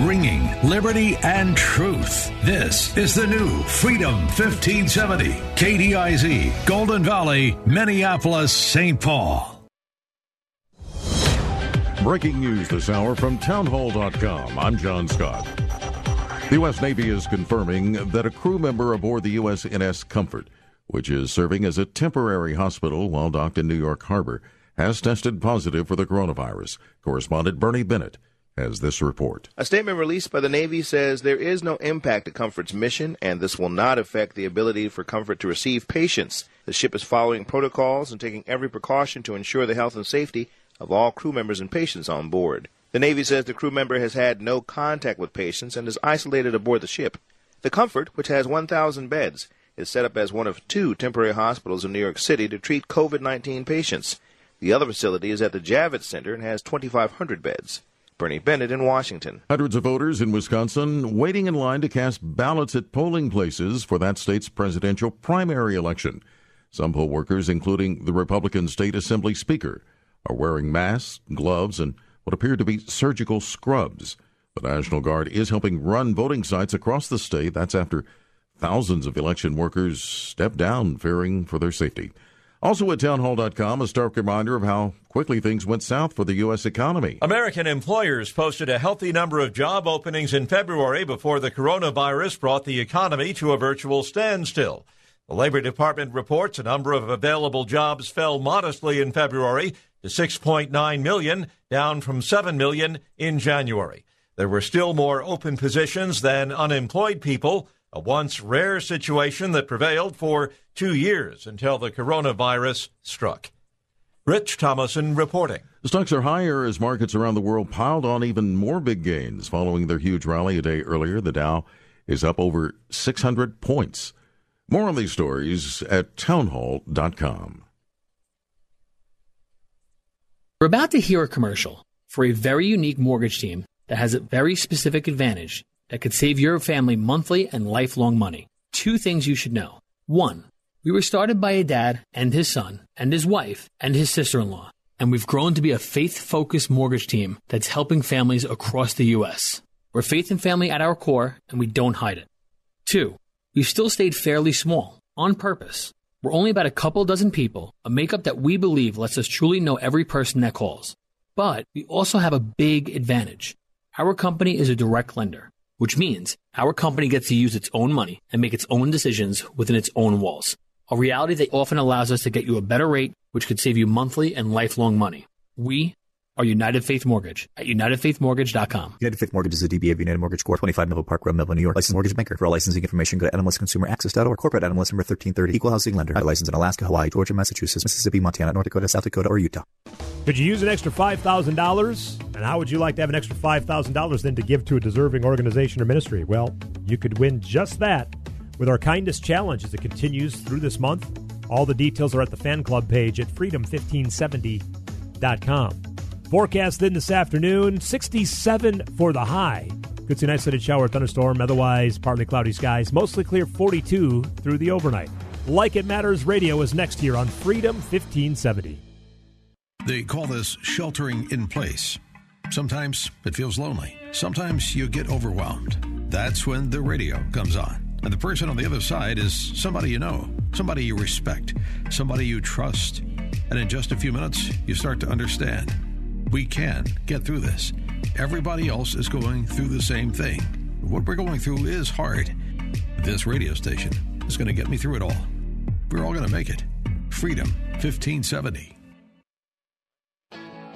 Ringing liberty and truth. This is the new Freedom 1570. KDIZ, Golden Valley, Minneapolis, St. Paul. Breaking news this hour from townhall.com. I'm John Scott. The U.S. Navy is confirming that a crew member aboard the USNS Comfort, which is serving as a temporary hospital while docked in New York Harbor, has tested positive for the coronavirus. Correspondent Bernie Bennett has this report. A statement released by the Navy says there is no impact to Comfort's mission, and this will not affect the ability for Comfort to receive patients. The ship is following protocols and taking every precaution to ensure the health and safety of all crew members and patients on board. The Navy says the crew member has had no contact with patients and is isolated aboard the ship. The Comfort, which has 1,000 beds, is set up as one of two temporary hospitals in New York City to treat COVID 19 patients. The other facility is at the Javits Center and has 2,500 beds. Bernie Bennett in Washington. Hundreds of voters in Wisconsin waiting in line to cast ballots at polling places for that state's presidential primary election. Some poll workers, including the Republican State Assembly Speaker, are wearing masks, gloves, and what appear to be surgical scrubs. The National Guard is helping run voting sites across the state. That's after thousands of election workers stepped down, fearing for their safety. Also at townhall.com, a stark reminder of how quickly things went south for the U.S. economy. American employers posted a healthy number of job openings in February before the coronavirus brought the economy to a virtual standstill. The Labor Department reports a number of available jobs fell modestly in February to 6.9 million, down from 7 million in January. There were still more open positions than unemployed people, a once rare situation that prevailed for two years until the coronavirus struck. Rich Thomason reporting. The stocks are higher as markets around the world piled on even more big gains following their huge rally a day earlier. The Dow is up over 600 points. More on these stories at townhall.com. We're about to hear a commercial for a very unique mortgage team that has a very specific advantage that could save your family monthly and lifelong money. Two things you should know. One, we were started by a dad and his son and his wife and his sister in law, and we've grown to be a faith focused mortgage team that's helping families across the U.S. We're faith and family at our core, and we don't hide it. Two, we've still stayed fairly small, on purpose. We're only about a couple dozen people, a makeup that we believe lets us truly know every person that calls. But we also have a big advantage. Our company is a direct lender which means our company gets to use its own money and make its own decisions within its own walls. A reality that often allows us to get you a better rate, which could save you monthly and lifelong money. We are United Faith Mortgage at UnitedFaithMortgage.com. United Faith Mortgage is a DBA of United Mortgage Corp. 25 Melville Park Road, Melville, New York. Licensed mortgage banker. For all licensing information, go to NMLSConsumerAccess.org. Corporate NMLS number 1330. Equal housing lender. Licensed in Alaska, Hawaii, Georgia, Massachusetts, Mississippi, Montana, North Dakota, South Dakota, or Utah. Could you use an extra $5,000? And how would you like to have an extra $5,000 then to give to a deserving organization or ministry? Well, you could win just that with our Kindness Challenge as it continues through this month. All the details are at the fan club page at freedom1570.com. Forecast then this afternoon 67 for the high. Could see an isolated shower, thunderstorm, otherwise partly cloudy skies. Mostly clear 42 through the overnight. Like It Matters Radio is next here on Freedom 1570. They call this sheltering in place. Sometimes it feels lonely. Sometimes you get overwhelmed. That's when the radio comes on. And the person on the other side is somebody you know, somebody you respect, somebody you trust. And in just a few minutes, you start to understand. We can get through this. Everybody else is going through the same thing. What we're going through is hard. This radio station is going to get me through it all. We're all going to make it. Freedom 1570.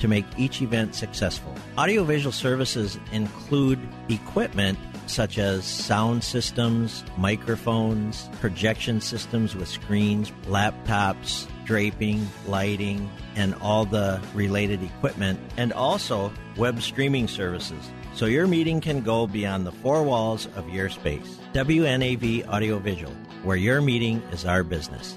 to make each event successful. Audiovisual services include equipment such as sound systems, microphones, projection systems with screens, laptops, draping, lighting, and all the related equipment, and also web streaming services. So your meeting can go beyond the four walls of your space. WNAV Audiovisual where your meeting is our business.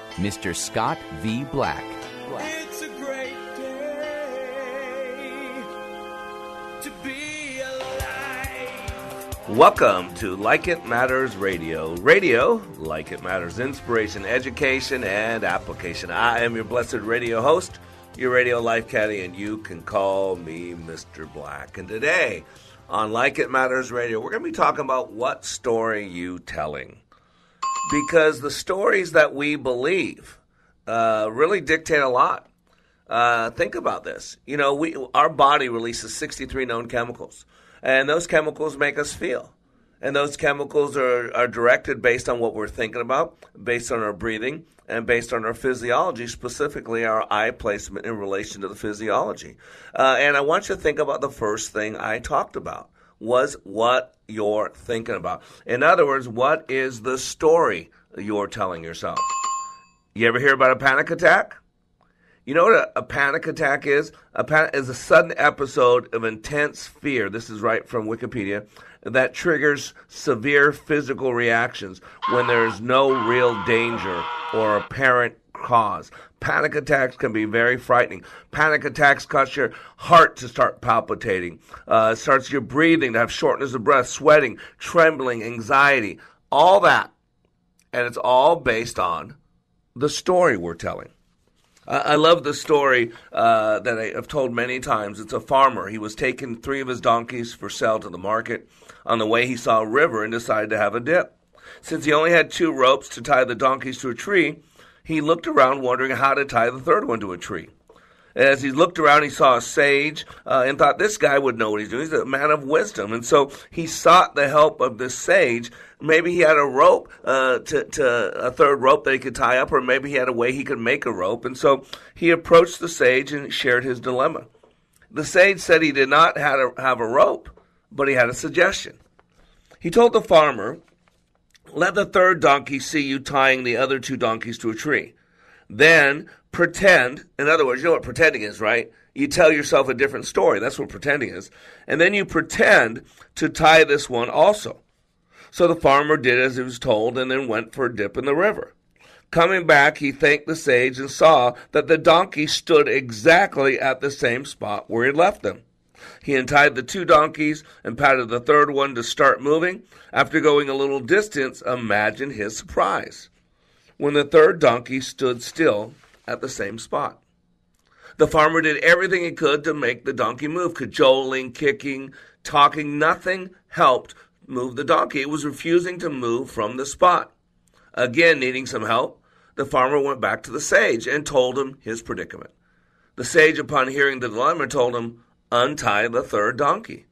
Mr. Scott V. Black. It's a great day to be alive. Welcome to Like It Matters Radio. Radio, like it matters, inspiration, education, and application. I am your blessed radio host, your radio life caddy, and you can call me Mr. Black. And today, on Like It Matters Radio, we're going to be talking about what story you telling. Because the stories that we believe uh, really dictate a lot. Uh, think about this. You know, we our body releases 63 known chemicals, and those chemicals make us feel. And those chemicals are, are directed based on what we're thinking about, based on our breathing, and based on our physiology, specifically our eye placement in relation to the physiology. Uh, and I want you to think about the first thing I talked about was what you're thinking about. In other words, what is the story you're telling yourself? You ever hear about a panic attack? You know what a, a panic attack is? A panic is a sudden episode of intense fear. This is right from Wikipedia that triggers severe physical reactions when there is no real danger or apparent cause. Panic attacks can be very frightening. Panic attacks cause your heart to start palpitating, uh, starts your breathing to have shortness of breath, sweating, trembling, anxiety, all that. And it's all based on the story we're telling. I love the story uh, that I have told many times. It's a farmer. He was taking three of his donkeys for sale to the market. On the way, he saw a river and decided to have a dip. Since he only had two ropes to tie the donkeys to a tree, he looked around wondering how to tie the third one to a tree. As he looked around, he saw a sage uh, and thought this guy would know what he's doing. He's a man of wisdom. And so he sought the help of this sage. Maybe he had a rope uh, to, to a third rope that he could tie up, or maybe he had a way he could make a rope. And so he approached the sage and shared his dilemma. The sage said he did not have a, have a rope, but he had a suggestion. He told the farmer, Let the third donkey see you tying the other two donkeys to a tree. Then pretend, in other words, you know what pretending is, right? You tell yourself a different story. That's what pretending is. And then you pretend to tie this one also. So the farmer did as he was told and then went for a dip in the river. Coming back, he thanked the sage and saw that the donkey stood exactly at the same spot where he had left them. He untied the two donkeys and patted the third one to start moving. After going a little distance, imagine his surprise when the third donkey stood still at the same spot. The farmer did everything he could to make the donkey move, cajoling, kicking, talking. Nothing helped move the donkey. It was refusing to move from the spot. Again, needing some help, the farmer went back to the sage and told him his predicament. The sage, upon hearing the dilemma, told him, Untie the third donkey.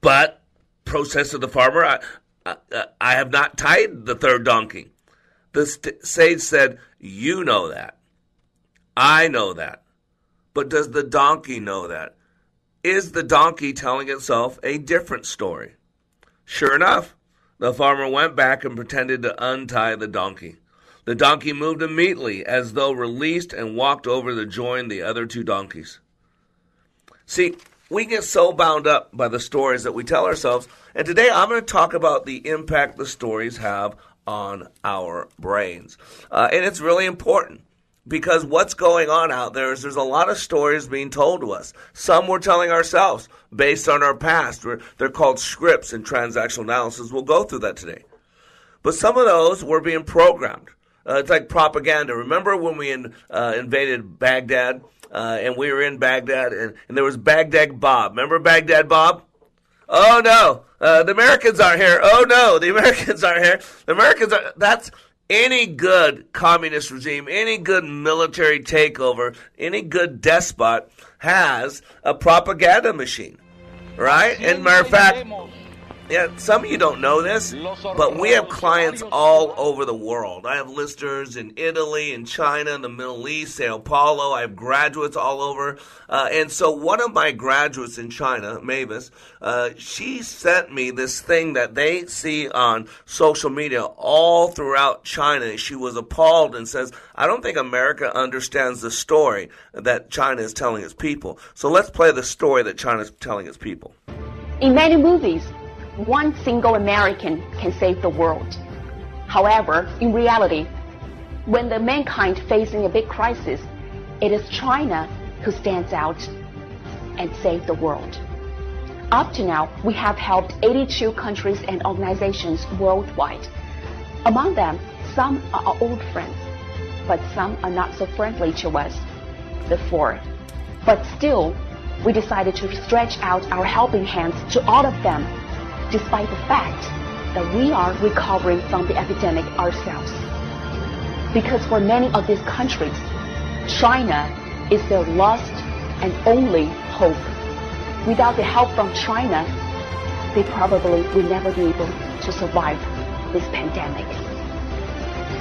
But, protested the farmer, I, I, I have not tied the third donkey. The st- sage said, You know that. I know that. But does the donkey know that? Is the donkey telling itself a different story? Sure enough, the farmer went back and pretended to untie the donkey. The donkey moved immediately as though released and walked over to join the other two donkeys. See, we get so bound up by the stories that we tell ourselves. And today I'm going to talk about the impact the stories have on our brains. Uh, and it's really important because what's going on out there is there's a lot of stories being told to us. Some we're telling ourselves based on our past. They're called scripts in transactional analysis. We'll go through that today. But some of those were being programmed. Uh, it's like propaganda. Remember when we in, uh, invaded Baghdad uh, and we were in Baghdad and, and there was Baghdad Bob. Remember Baghdad Bob? Oh no, uh, the Americans aren't here. Oh no, the Americans aren't here. The Americans are. That's any good communist regime, any good military takeover, any good despot has a propaganda machine, right? And matter of fact, yeah, some of you don't know this, but we have clients all over the world. I have listeners in Italy, in China, in the Middle East, Sao Paulo. I have graduates all over. Uh, and so one of my graduates in China, Mavis, uh, she sent me this thing that they see on social media all throughout China. She was appalled and says, I don't think America understands the story that China is telling its people. So let's play the story that China is telling its people. In many movies, one single American can save the world. However, in reality, when the mankind facing a big crisis, it is China who stands out and save the world. Up to now, we have helped 82 countries and organizations worldwide. Among them, some are our old friends, but some are not so friendly to us before. But still, we decided to stretch out our helping hands to all of them despite the fact that we are recovering from the epidemic ourselves. Because for many of these countries, China is their last and only hope. Without the help from China, they probably will never be able to survive this pandemic.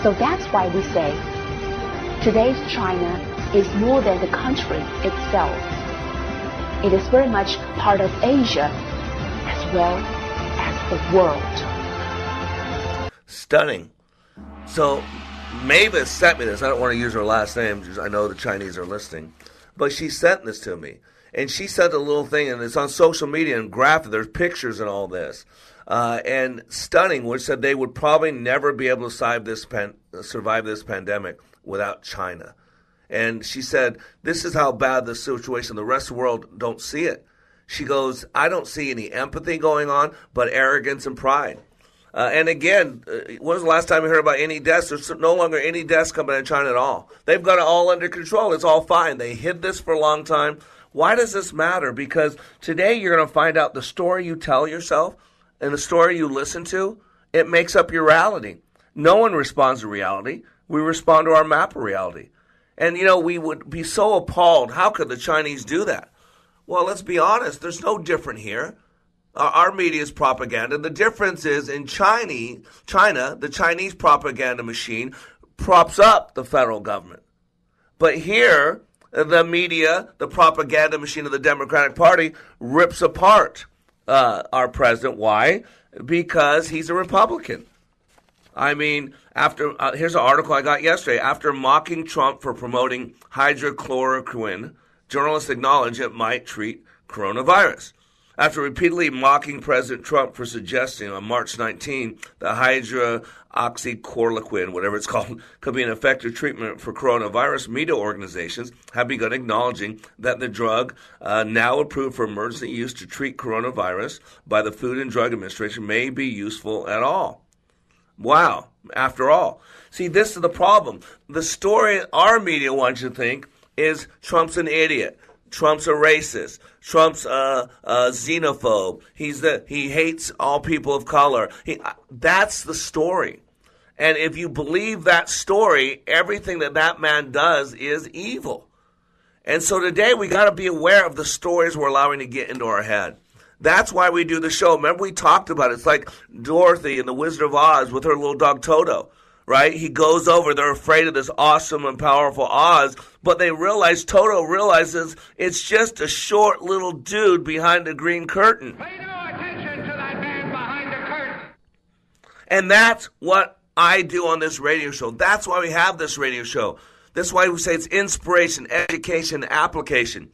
So that's why we say today's China is more than the country itself. It is very much part of Asia as well the world. Stunning. So Mavis sent me this. I don't want to use her last name because I know the Chinese are listening. But she sent this to me. And she sent a little thing, and it's on social media and graphic. There's pictures and all this. Uh, and stunning, which said they would probably never be able to survive this, pan- survive this pandemic without China. And she said, This is how bad the situation. The rest of the world don't see it. She goes, I don't see any empathy going on, but arrogance and pride. Uh, and again, uh, when was the last time you heard about any deaths? There's no longer any deaths coming in China at all. They've got it all under control. It's all fine. They hid this for a long time. Why does this matter? Because today you're going to find out the story you tell yourself and the story you listen to, it makes up your reality. No one responds to reality. We respond to our map of reality. And, you know, we would be so appalled. How could the Chinese do that? Well, let's be honest, there's no different here. Our, media is propaganda. The difference is in China, China, the Chinese propaganda machine props up the federal government. But here, the media, the propaganda machine of the Democratic Party, rips apart uh, our president. Why? Because he's a Republican. I mean, after uh, here's an article I got yesterday. After mocking Trump for promoting hydrochloroquine, journalists acknowledge it might treat coronavirus. After repeatedly mocking President Trump for suggesting on March 19 that hydroxychloroquine, whatever it's called, could be an effective treatment for coronavirus, media organizations have begun acknowledging that the drug, uh, now approved for emergency use to treat coronavirus by the Food and Drug Administration, may be useful at all. Wow, after all. See, this is the problem. The story our media wants you to think is Trump's an idiot. Trump's a racist. Trump's a, a xenophobe. He's the he hates all people of color. He, uh, that's the story. And if you believe that story, everything that that man does is evil. And so today we got to be aware of the stories we're allowing to get into our head. That's why we do the show. Remember we talked about it. It's like Dorothy and the Wizard of Oz with her little dog Toto right? He goes over, they're afraid of this awesome and powerful Oz, but they realize, Toto realizes it's just a short little dude behind the green curtain. Pay no attention to that man behind the curtain. And that's what I do on this radio show. That's why we have this radio show. That's why we say it's inspiration, education, application.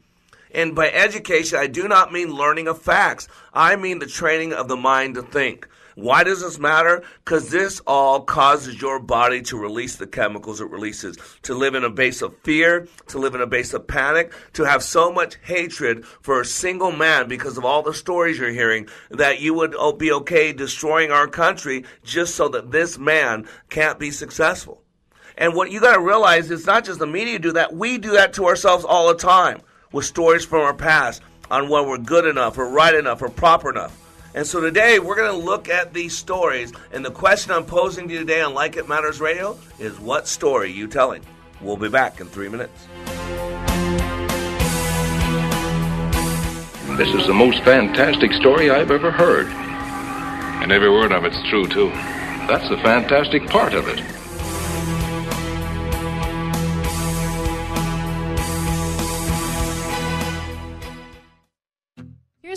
And by education, I do not mean learning of facts. I mean the training of the mind to think. Why does this matter? Because this all causes your body to release the chemicals it releases, to live in a base of fear, to live in a base of panic, to have so much hatred for a single man because of all the stories you're hearing that you would oh, be okay destroying our country just so that this man can't be successful. And what you got to realize is not just the media do that, we do that to ourselves all the time with stories from our past on when we're good enough or right enough or proper enough. And so today we're going to look at these stories. And the question I'm posing to you today on Like It Matters Radio is what story are you telling? We'll be back in three minutes. This is the most fantastic story I've ever heard. And every word of it's true, too. That's the fantastic part of it.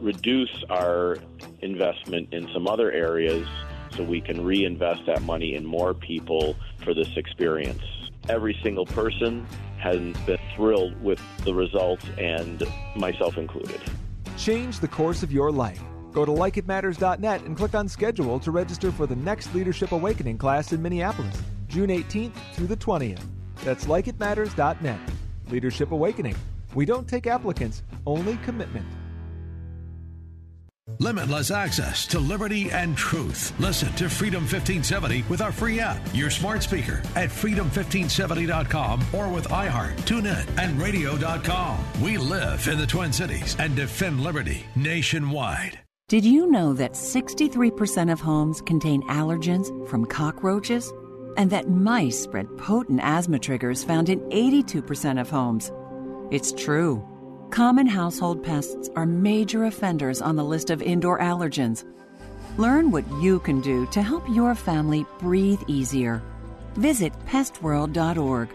reduce our investment in some other areas so we can reinvest that money in more people for this experience. Every single person has been thrilled with the results, and myself included. Change the course of your life. Go to likeitmatters.net and click on schedule to register for the next Leadership Awakening class in Minneapolis, June 18th through the 20th. That's likeitmatters.net. Leadership Awakening. We don't take applicants, only commitment. Limitless access to liberty and truth. Listen to Freedom 1570 with our free app, your smart speaker at freedom1570.com or with iHeart, TuneIn, and radio.com. We live in the Twin Cities and defend liberty nationwide. Did you know that 63% of homes contain allergens from cockroaches? And that mice spread potent asthma triggers found in 82% of homes? It's true. Common household pests are major offenders on the list of indoor allergens. Learn what you can do to help your family breathe easier. Visit pestworld.org.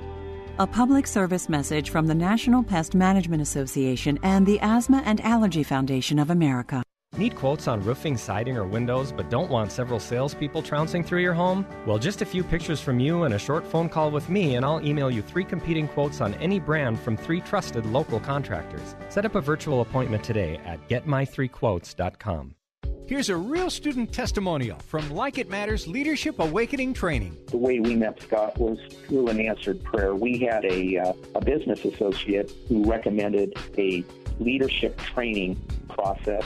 A public service message from the National Pest Management Association and the Asthma and Allergy Foundation of America. Need quotes on roofing, siding, or windows, but don't want several salespeople trouncing through your home? Well, just a few pictures from you and a short phone call with me, and I'll email you three competing quotes on any brand from three trusted local contractors. Set up a virtual appointment today at getmy3quotes.com. Here's a real student testimonial from Like It Matters Leadership Awakening Training. The way we met Scott was through an answered prayer. We had a, uh, a business associate who recommended a leadership training process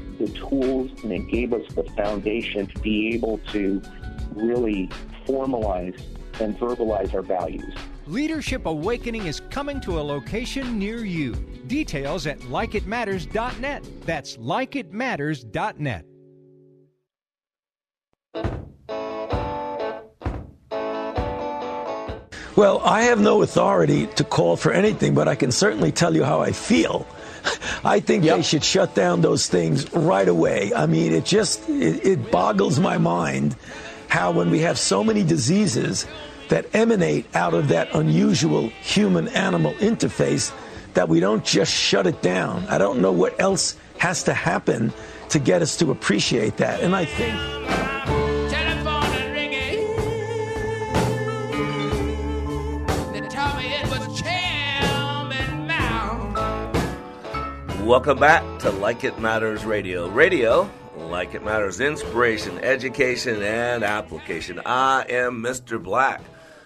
the tools and it gave us the foundation to be able to really formalize and verbalize our values. Leadership Awakening is coming to a location near you. Details at likeitmatters.net. That's likeitmatters.net. Well, I have no authority to call for anything, but I can certainly tell you how I feel. I think yep. they should shut down those things right away. I mean, it just it, it boggles my mind how when we have so many diseases that emanate out of that unusual human animal interface that we don't just shut it down. I don't know what else has to happen to get us to appreciate that. And I think Welcome back to Like It Matters Radio. Radio, like it matters, inspiration, education, and application. I am Mr. Black.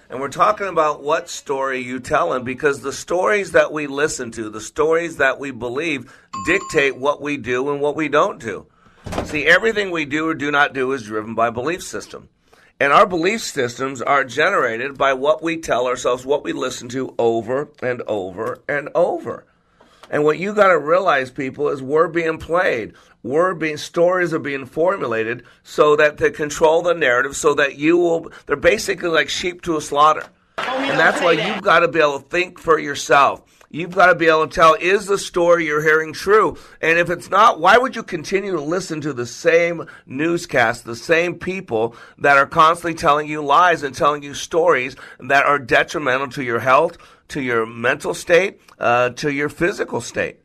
And we're talking about what story you tell telling because the stories that we listen to, the stories that we believe, dictate what we do and what we don't do. See, everything we do or do not do is driven by belief system. And our belief systems are generated by what we tell ourselves, what we listen to over and over and over. And what you got to realize, people, is we're being played. We're being stories are being formulated so that they control the narrative, so that you will. They're basically like sheep to a slaughter, and that's why you've got to be able to think for yourself. You've got to be able to tell is the story you're hearing true? And if it's not, why would you continue to listen to the same newscast, the same people that are constantly telling you lies and telling you stories that are detrimental to your health, to your mental state, uh, to your physical state?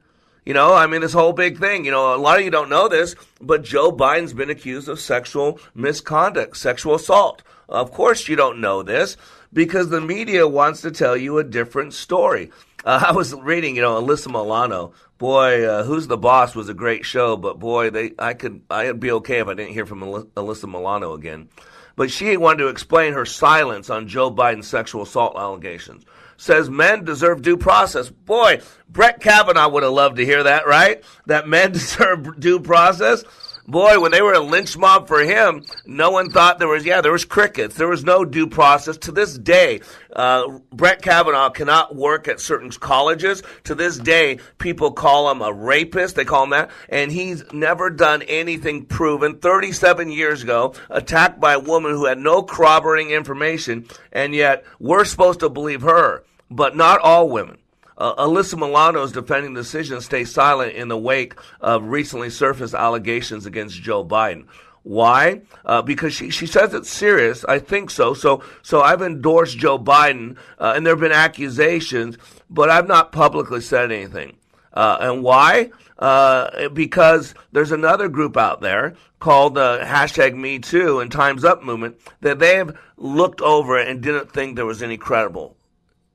You know, I mean, this whole big thing, you know, a lot of you don't know this, but Joe Biden's been accused of sexual misconduct, sexual assault. Of course, you don't know this because the media wants to tell you a different story. Uh, I was reading, you know, Alyssa Milano. Boy, uh, Who's the Boss was a great show, but boy, they I could I'd be okay if I didn't hear from Alyssa Milano again. But she wanted to explain her silence on Joe Biden's sexual assault allegations. Says men deserve due process. Boy, Brett Kavanaugh would have loved to hear that, right? That men deserve due process boy, when they were a lynch mob for him, no one thought there was, yeah, there was crickets. There was no due process. To this day, uh, Brett Kavanaugh cannot work at certain colleges. To this day, people call him a rapist. They call him that. And he's never done anything proven. 37 years ago, attacked by a woman who had no corroborating information, and yet we're supposed to believe her, but not all women. Uh, Alyssa Milano is defending decision stay silent in the wake of recently surfaced allegations against Joe Biden. Why? Uh, because she, she says it's serious. I think so. So so I've endorsed Joe Biden, uh, and there have been accusations, but I've not publicly said anything. Uh, and why? Uh, because there's another group out there called the hashtag Me Too and Times Up movement that they have looked over and didn't think there was any credible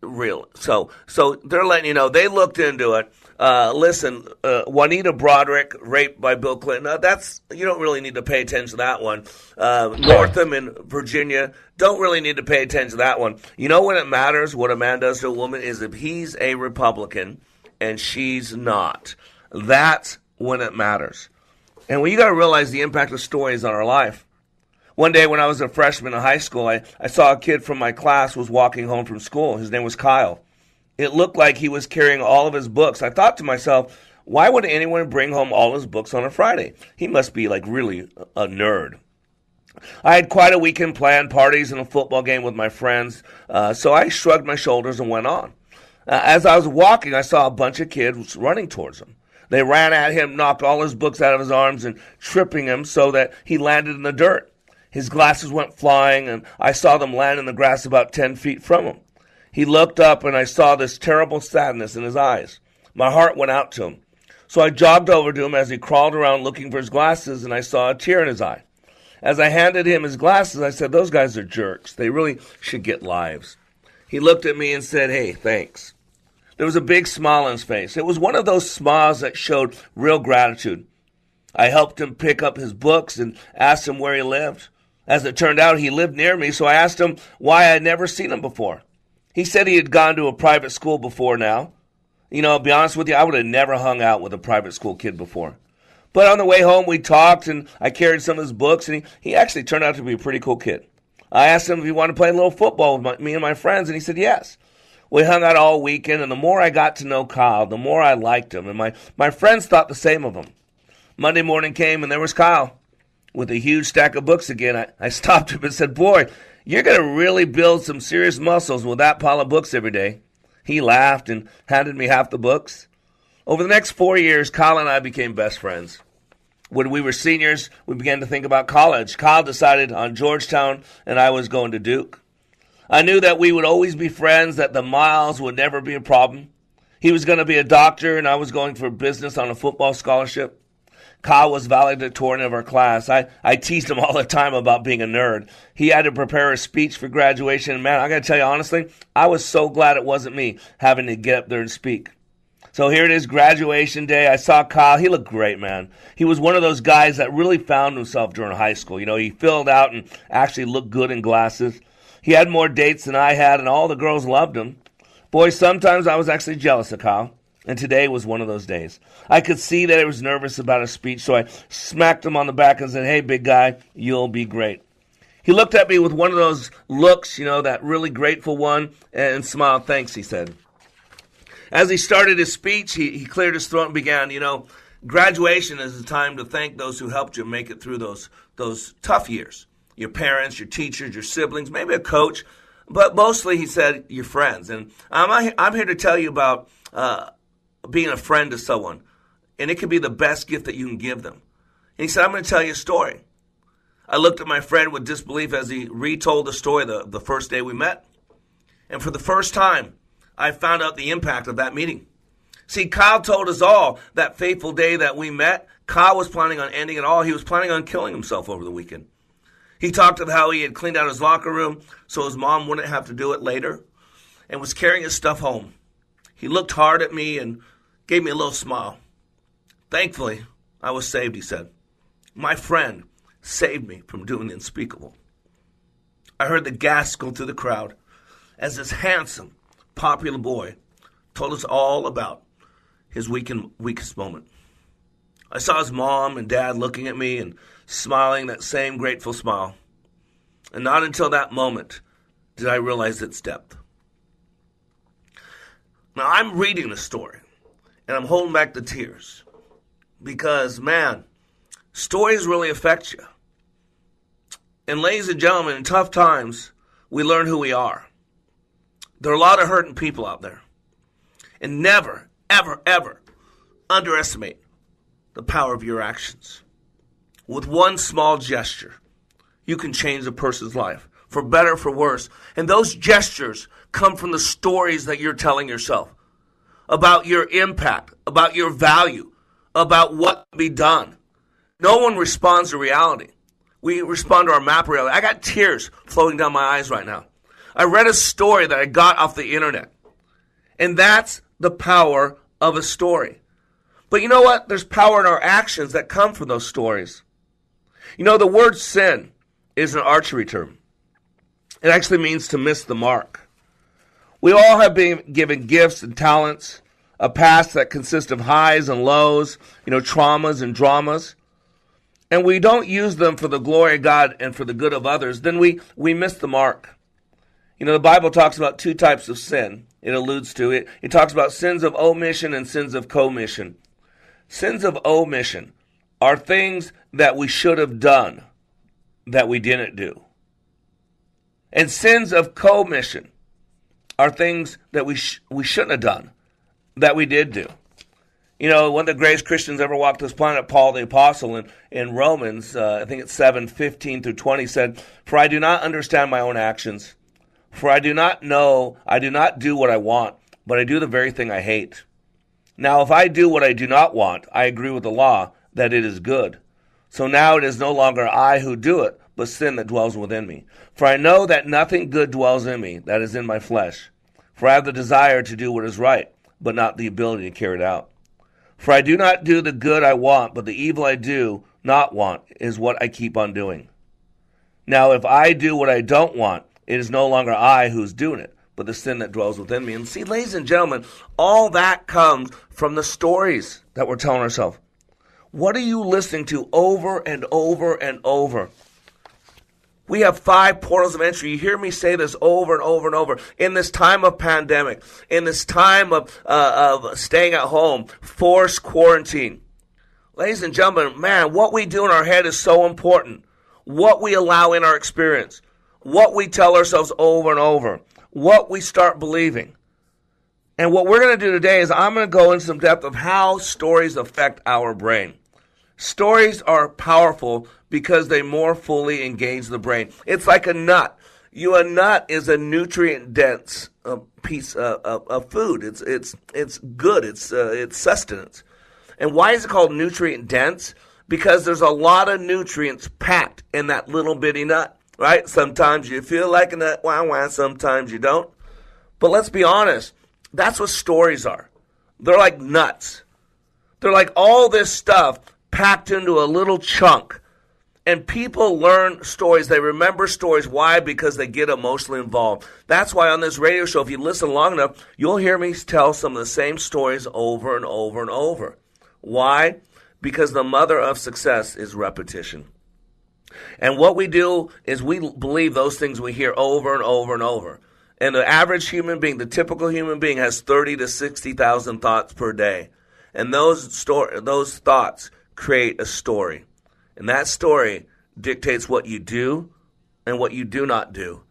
real. So so they're letting you know they looked into it. Uh, listen, uh, Juanita Broaddrick raped by Bill Clinton. Uh, that's you don't really need to pay attention to that one. Uh, Northam in Virginia don't really need to pay attention to that one. You know when it matters what a man does to a woman is if he's a Republican and she's not. That's when it matters. And when you got to realize the impact of stories on our life. One day when I was a freshman in high school, I, I saw a kid from my class was walking home from school. His name was Kyle. It looked like he was carrying all of his books. I thought to myself, why would anyone bring home all his books on a Friday? He must be like really a nerd. I had quite a weekend planned, parties and a football game with my friends, uh, so I shrugged my shoulders and went on. Uh, as I was walking, I saw a bunch of kids running towards him. They ran at him, knocked all his books out of his arms, and tripping him so that he landed in the dirt. His glasses went flying, and I saw them land in the grass about 10 feet from him. He looked up, and I saw this terrible sadness in his eyes. My heart went out to him. So I jogged over to him as he crawled around looking for his glasses, and I saw a tear in his eye. As I handed him his glasses, I said, Those guys are jerks. They really should get lives. He looked at me and said, Hey, thanks. There was a big smile on his face. It was one of those smiles that showed real gratitude. I helped him pick up his books and asked him where he lived. As it turned out, he lived near me, so I asked him why I had never seen him before. He said he had gone to a private school before now. You know, I'll be honest with you, I would have never hung out with a private school kid before. But on the way home, we talked, and I carried some of his books, and he, he actually turned out to be a pretty cool kid. I asked him if he wanted to play a little football with my, me and my friends, and he said yes. We hung out all weekend, and the more I got to know Kyle, the more I liked him, and my, my friends thought the same of him. Monday morning came, and there was Kyle with a huge stack of books again. I, I stopped him and said, Boy, you're going to really build some serious muscles with that pile of books every day. He laughed and handed me half the books. Over the next four years, Kyle and I became best friends. When we were seniors, we began to think about college. Kyle decided on Georgetown, and I was going to Duke. I knew that we would always be friends, that the miles would never be a problem. He was going to be a doctor, and I was going for business on a football scholarship. Kyle was valedictorian of our class. I, I teased him all the time about being a nerd. He had to prepare a speech for graduation. And man, I got to tell you honestly, I was so glad it wasn't me having to get up there and speak. So here it is, graduation day. I saw Kyle. He looked great, man. He was one of those guys that really found himself during high school. You know, he filled out and actually looked good in glasses. He had more dates than I had, and all the girls loved him. Boy, sometimes I was actually jealous of Kyle, and today was one of those days. I could see that he was nervous about his speech, so I smacked him on the back and said, Hey, big guy, you'll be great. He looked at me with one of those looks, you know, that really grateful one, and smiled. Thanks, he said. As he started his speech, he, he cleared his throat and began, you know, graduation is a time to thank those who helped you make it through those, those tough years. Your parents, your teachers, your siblings, maybe a coach, but mostly, he said, your friends. And I'm, I'm here to tell you about uh, being a friend to someone. And it can be the best gift that you can give them. And he said, I'm going to tell you a story. I looked at my friend with disbelief as he retold the story the, the first day we met. And for the first time, I found out the impact of that meeting. See, Kyle told us all that fateful day that we met, Kyle was planning on ending it all. He was planning on killing himself over the weekend. He talked of how he had cleaned out his locker room so his mom wouldn't have to do it later and was carrying his stuff home. He looked hard at me and gave me a little smile. Thankfully, I was saved, he said. My friend saved me from doing the unspeakable. I heard the gasp go through the crowd as this handsome, popular boy told us all about his weekend, weakest moment. I saw his mom and dad looking at me and smiling that same grateful smile. And not until that moment did I realize its depth. Now, I'm reading the story and I'm holding back the tears because, man, stories really affect you. And, ladies and gentlemen, in tough times, we learn who we are. There are a lot of hurting people out there. And never, ever, ever underestimate the power of your actions. With one small gesture, you can change a person's life for better, or for worse. And those gestures come from the stories that you're telling yourself about your impact, about your value, about what can be done. No one responds to reality. We respond to our map reality. I got tears flowing down my eyes right now. I read a story that I got off the internet. And that's the power of a story. But you know what? There's power in our actions that come from those stories. You know, the word sin is an archery term. It actually means to miss the mark. We all have been given gifts and talents, a past that consists of highs and lows, you know, traumas and dramas. And we don't use them for the glory of God and for the good of others, then we, we miss the mark. You know, the Bible talks about two types of sin. It alludes to it. It talks about sins of omission and sins of commission. Sins of omission are things that we should have done that we didn't do. And sins of commission are things that we, sh- we shouldn't have done that we did do. You know, one of the greatest Christians ever walked this planet, Paul the Apostle, in, in Romans, uh, I think it's 7 15 through 20, said, For I do not understand my own actions. For I do not know, I do not do what I want, but I do the very thing I hate. Now, if I do what I do not want, I agree with the law that it is good. So now it is no longer I who do it, but sin that dwells within me. For I know that nothing good dwells in me, that is in my flesh. For I have the desire to do what is right, but not the ability to carry it out. For I do not do the good I want, but the evil I do not want is what I keep on doing. Now, if I do what I don't want, it is no longer I who's doing it, but the sin that dwells within me. And see, ladies and gentlemen, all that comes from the stories that we're telling ourselves. What are you listening to over and over and over? We have five portals of entry. You hear me say this over and over and over. In this time of pandemic, in this time of, uh, of staying at home, forced quarantine. Ladies and gentlemen, man, what we do in our head is so important. What we allow in our experience. What we tell ourselves over and over what we start believing. And what we're going to do today is I'm going to go into some depth of how stories affect our brain. Stories are powerful because they more fully engage the brain. It's like a nut. You a nut is a nutrient dense uh, piece uh, of, of, food. It's it's it's good. It's uh, it's sustenance. And why is it called nutrient dense? Because there's a lot of nutrients packed in that little bitty nut right? Sometimes you feel like a nut, wah wah, sometimes you don't. But let's be honest, that's what stories are. They're like nuts. They're like all this stuff packed into a little chunk. And people learn stories. They remember stories. Why? Because they get emotionally involved. That's why on this radio show, if you listen long enough, you'll hear me tell some of the same stories over and over and over. Why? Because the mother of success is repetition. And what we do is we believe those things we hear over and over and over. And the average human being, the typical human being, has 30 to 60,000 thoughts per day. And those, sto- those thoughts create a story. And that story dictates what you do and what you do not do.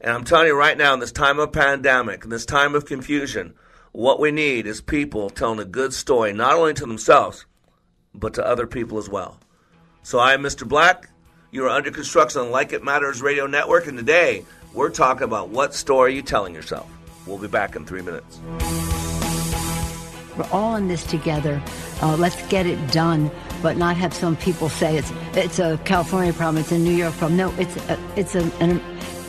And I'm telling you right now, in this time of pandemic, in this time of confusion, what we need is people telling a good story, not only to themselves, but to other people as well. So I am Mr. Black. You are under construction on Like It Matters Radio Network, and today we're talking about what story you're you telling yourself. We'll be back in three minutes. We're all in this together. Uh, let's get it done, but not have some people say it's it's a California problem, it's a New York problem. No, it's a, it's a, an,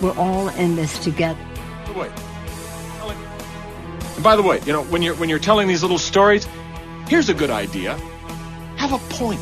we're all in this together. And by the way, you know when you're when you're telling these little stories, here's a good idea. Have a point.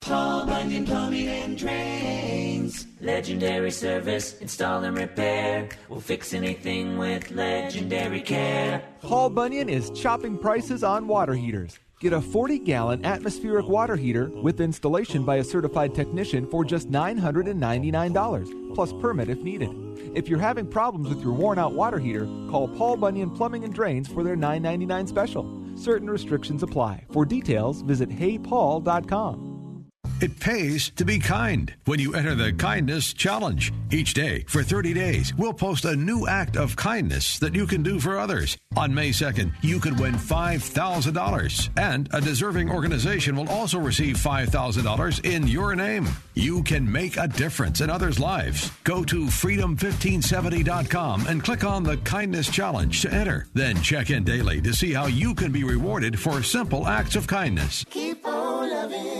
Paul Bunyan Plumbing and Drains. Legendary service, install and repair. We'll fix anything with legendary care. Paul Bunyan is chopping prices on water heaters. Get a 40 gallon atmospheric water heater with installation by a certified technician for just $999, plus permit if needed. If you're having problems with your worn out water heater, call Paul Bunyan Plumbing and Drains for their 999 special. Certain restrictions apply. For details, visit heypaul.com. It pays to be kind when you enter the Kindness Challenge. Each day for 30 days, we'll post a new act of kindness that you can do for others. On May 2nd, you could win $5,000, and a deserving organization will also receive $5,000 in your name. You can make a difference in others' lives. Go to freedom1570.com and click on the Kindness Challenge to enter. Then check in daily to see how you can be rewarded for simple acts of kindness. Keep on loving.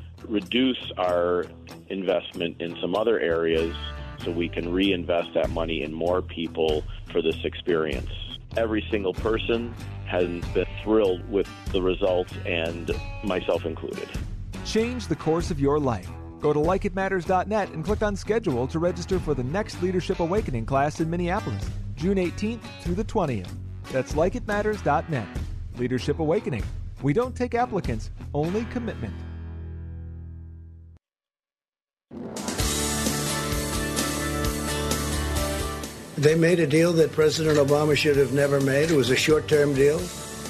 reduce our investment in some other areas so we can reinvest that money in more people for this experience. Every single person has been thrilled with the results, and myself included. Change the course of your life. Go to likeitmatters.net and click on schedule to register for the next Leadership Awakening class in Minneapolis, June 18th through the 20th. That's likeitmatters.net. Leadership Awakening. We don't take applicants, only commitment. They made a deal that President Obama should have never made. It was a short term deal,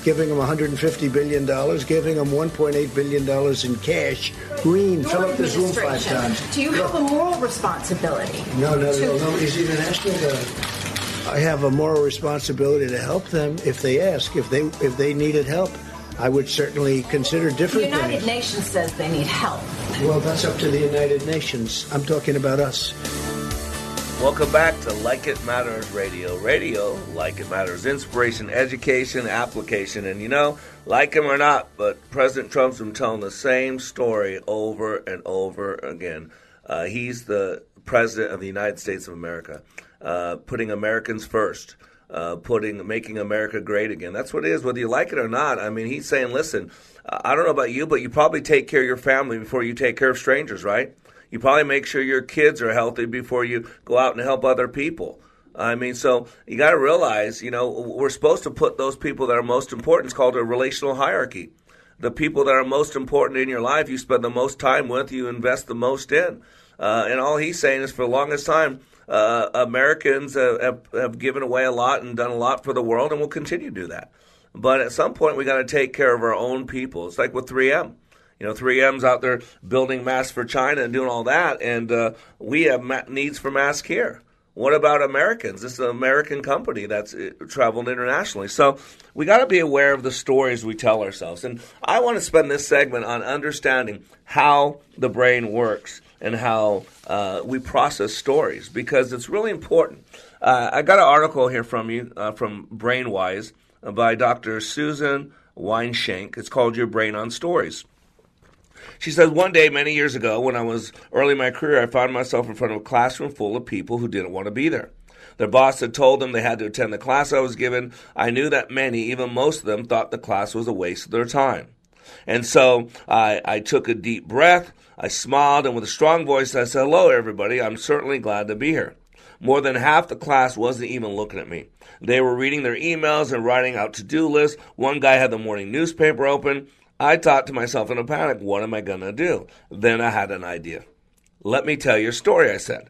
giving him $150 billion, giving him $1.8 billion in cash. Green, fill up this room five times. Do you have a moral responsibility? No, no, to- no, nobody's even asking that. I have a moral responsibility to help them if they ask. If they if they needed help, I would certainly consider The different United things. Nations says they need help. Well, that's up to the United Nations. I'm talking about us. Welcome back to Like It Matters Radio. Radio, like it matters, inspiration, education, application. And you know, like him or not, but President Trump's been telling the same story over and over again. Uh, he's the president of the United States of America, uh, putting Americans first. Uh, putting making America great again. That's what it is, whether you like it or not. I mean, he's saying, listen, I don't know about you, but you probably take care of your family before you take care of strangers, right? You probably make sure your kids are healthy before you go out and help other people. I mean, so you got to realize, you know, we're supposed to put those people that are most important. It's called a relational hierarchy. The people that are most important in your life, you spend the most time with, you invest the most in. Uh, and all he's saying is, for the longest time, uh, Americans have, have given away a lot and done a lot for the world, and will continue to do that. But at some point, we got to take care of our own people. It's like with 3M. You know, 3M's out there building masks for China and doing all that, and uh, we have ma- needs for masks here. What about Americans? This is an American company that's uh, traveled internationally. So we got to be aware of the stories we tell ourselves. And I want to spend this segment on understanding how the brain works and how uh, we process stories because it's really important. Uh, I got an article here from you uh, from Brainwise by Dr. Susan Weinschenk. It's called Your Brain on Stories. She says, One day, many years ago, when I was early in my career, I found myself in front of a classroom full of people who didn't want to be there. Their boss had told them they had to attend the class I was given. I knew that many, even most of them, thought the class was a waste of their time. And so I, I took a deep breath, I smiled, and with a strong voice, I said, Hello, everybody. I'm certainly glad to be here. More than half the class wasn't even looking at me. They were reading their emails and writing out to do lists. One guy had the morning newspaper open. I thought to myself in a panic, what am I going to do? Then I had an idea. Let me tell your story, I said.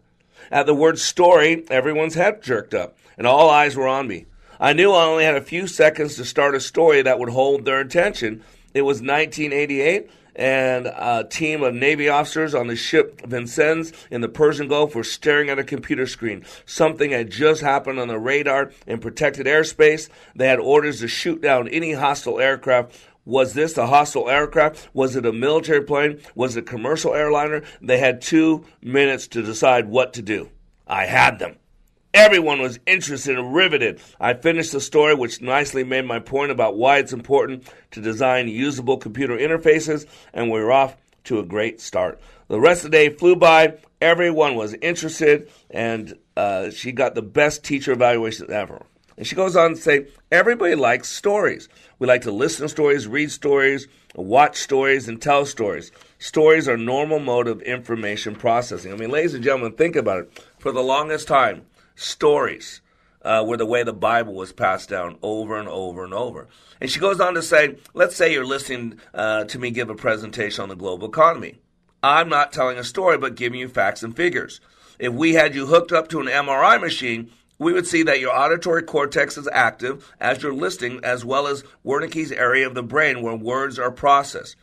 At the word story, everyone's head jerked up, and all eyes were on me. I knew I only had a few seconds to start a story that would hold their attention. It was 1988, and a team of Navy officers on the ship Vincennes in the Persian Gulf were staring at a computer screen. Something had just happened on the radar in protected airspace. They had orders to shoot down any hostile aircraft was this a hostile aircraft? Was it a military plane? Was it a commercial airliner? They had two minutes to decide what to do. I had them. Everyone was interested and riveted. I finished the story, which nicely made my point about why it's important to design usable computer interfaces, and we were off to a great start. The rest of the day flew by. Everyone was interested, and uh, she got the best teacher evaluation ever. And she goes on to say, everybody likes stories. We like to listen to stories, read stories, watch stories, and tell stories. Stories are normal mode of information processing. I mean, ladies and gentlemen, think about it. For the longest time, stories uh, were the way the Bible was passed down over and over and over. And she goes on to say, let's say you're listening uh, to me give a presentation on the global economy. I'm not telling a story, but giving you facts and figures. If we had you hooked up to an MRI machine, we would see that your auditory cortex is active as you're listening, as well as Wernicke's area of the brain where words are processed.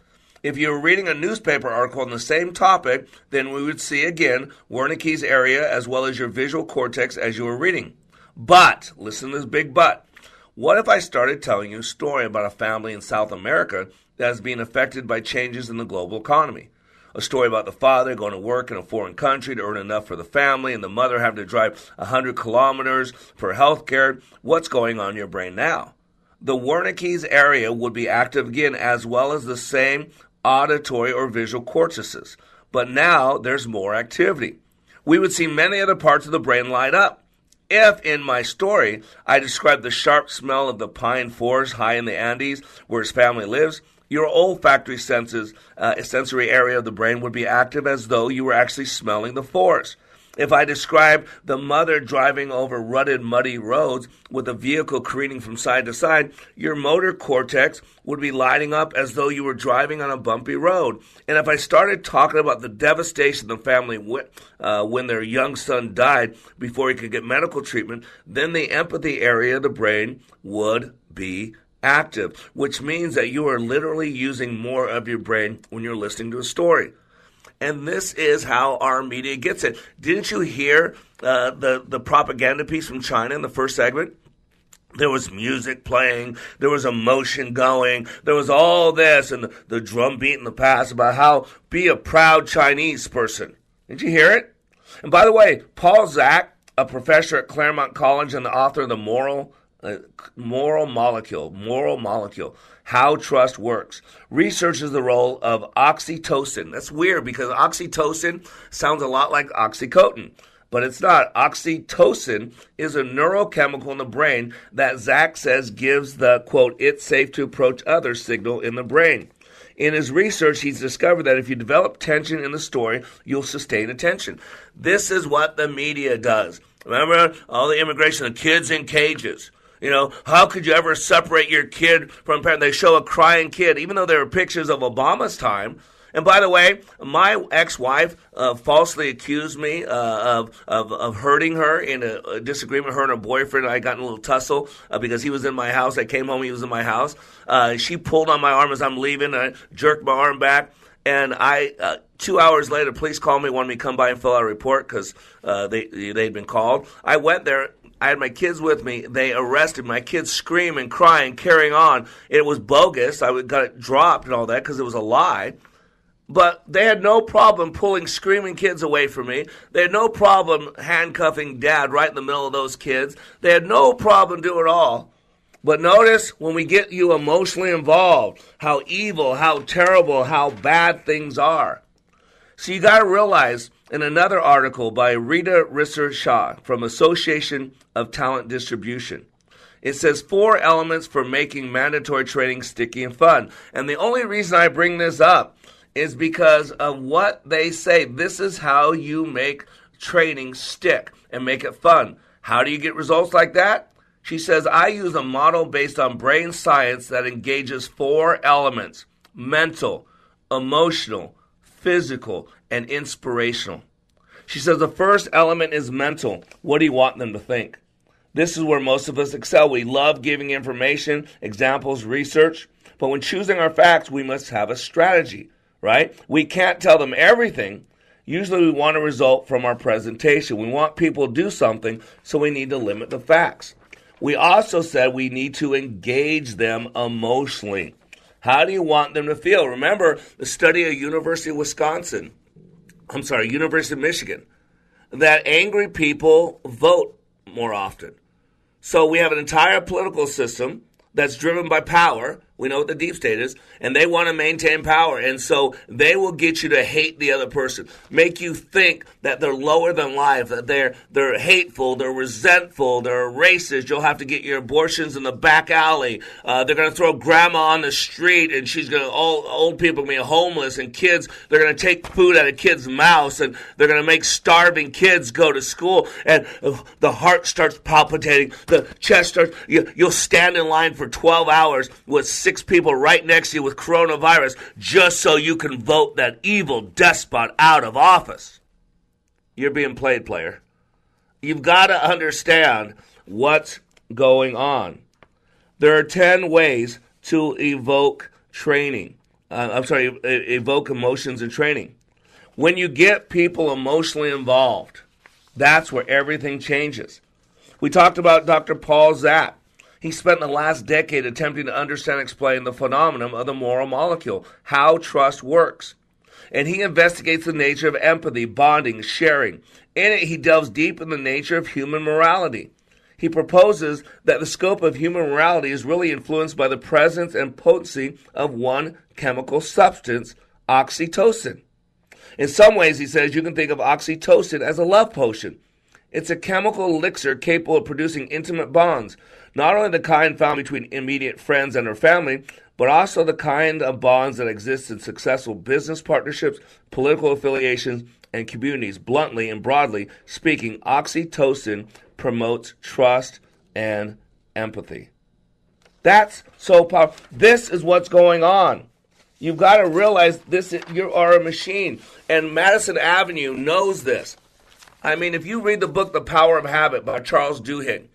If you were reading a newspaper article on the same topic, then we would see again Wernicke's area as well as your visual cortex as you were reading. But, listen to this big but. What if I started telling you a story about a family in South America that is being affected by changes in the global economy? a story about the father going to work in a foreign country to earn enough for the family and the mother having to drive 100 kilometers for health care. What's going on in your brain now? The Wernicke's area would be active again, as well as the same auditory or visual cortices. But now there's more activity. We would see many other parts of the brain light up. If in my story I describe the sharp smell of the pine forest high in the Andes where his family lives, your olfactory senses, uh, sensory area of the brain would be active as though you were actually smelling the forest. If I describe the mother driving over rutted, muddy roads with a vehicle careening from side to side, your motor cortex would be lighting up as though you were driving on a bumpy road. And if I started talking about the devastation the family went uh, when their young son died before he could get medical treatment, then the empathy area of the brain would be active, which means that you are literally using more of your brain when you're listening to a story. And this is how our media gets it. Didn't you hear uh, the the propaganda piece from China in the first segment? There was music playing, there was emotion going, there was all this, and the, the drum beat in the past about how be a proud Chinese person. Did you hear it? And by the way, Paul Zak a professor at Claremont College and the author of the Moral uh, Moral Molecule. Moral Molecule. How trust works. Researches the role of oxytocin. That's weird because oxytocin sounds a lot like oxycodone but it's not. Oxytocin is a neurochemical in the brain that Zak says gives the quote, it's safe to approach others signal in the brain. In his research, he's discovered that if you develop tension in the story, you'll sustain attention. This is what the media does. Remember all the immigration, the kids in cages. You know, how could you ever separate your kid from parent? They show a crying kid, even though there are pictures of Obama's time and by the way, my ex-wife uh, falsely accused me uh, of, of, of hurting her in a, a, disagreement. Her and her boyfriend, I got in a little tussle uh, because he was in my house. I came home, he was in my house. Uh, she pulled on my arm as I'm leaving. I jerked my arm back, and I. Uh, two hours later, police called me, wanted me to come by and fill out a report because uh, they they'd been called. I went there. I had my kids with me. They arrested my kids, screaming, crying, carrying on. It was bogus. I got it dropped and all that because it was a lie. But they had no problem pulling screaming kids away from me. They had no problem handcuffing dad right in the middle of those kids. They had no problem doing it all. But notice when we get you emotionally involved, how evil, how terrible, how bad things are. So you got to realize in another article by Rita Risser Shah from Association of Talent Distribution, it says four elements for making mandatory training sticky and fun. And the only reason I bring this up is because of what they say. This is how you make training stick and make it fun. How do you get results like that? She says, I use a model based on brain science that engages four elements mental, emotional, physical, and inspirational. She says the first element is mental. What do you want them to think? This is where most of us excel. We love giving information, examples, research, but when choosing our facts, we must have a strategy right? We can't tell them everything. Usually we want a result from our presentation. We want people to do something, so we need to limit the facts. We also said we need to engage them emotionally. How do you want them to feel? Remember the study of University of Wisconsin. I'm sorry, University of Michigan. That angry people vote more often. So we have an entire political system that's driven by power we know what the deep state is, and they want to maintain power. And so they will get you to hate the other person, make you think that they're lower than life, that they're they're hateful, they're resentful, they're racist. You'll have to get your abortions in the back alley. Uh, they're going to throw grandma on the street, and she's going to old old people be homeless, and kids they're going to take food out of kids' mouths, and they're going to make starving kids go to school, and uh, the heart starts palpitating, the chest starts. You, you'll stand in line for twelve hours with six people right next to you with coronavirus just so you can vote that evil despot out of office. You're being played, player. You've got to understand what's going on. There are 10 ways to evoke training. Uh, I'm sorry, evoke emotions in training. When you get people emotionally involved, that's where everything changes. We talked about Dr. Paul Zak. He spent the last decade attempting to understand and explain the phenomenon of the moral molecule, how trust works. And he investigates the nature of empathy, bonding, sharing. In it, he delves deep in the nature of human morality. He proposes that the scope of human morality is really influenced by the presence and potency of one chemical substance, oxytocin. In some ways, he says, you can think of oxytocin as a love potion. It's a chemical elixir capable of producing intimate bonds, not only the kind found between immediate friends and their family, but also the kind of bonds that exist in successful business partnerships, political affiliations, and communities. Bluntly and broadly speaking, oxytocin promotes trust and empathy. That's so powerful. This is what's going on. You've got to realize this you are a machine. And Madison Avenue knows this. I mean, if you read the book The Power of Habit by Charles Duhigg,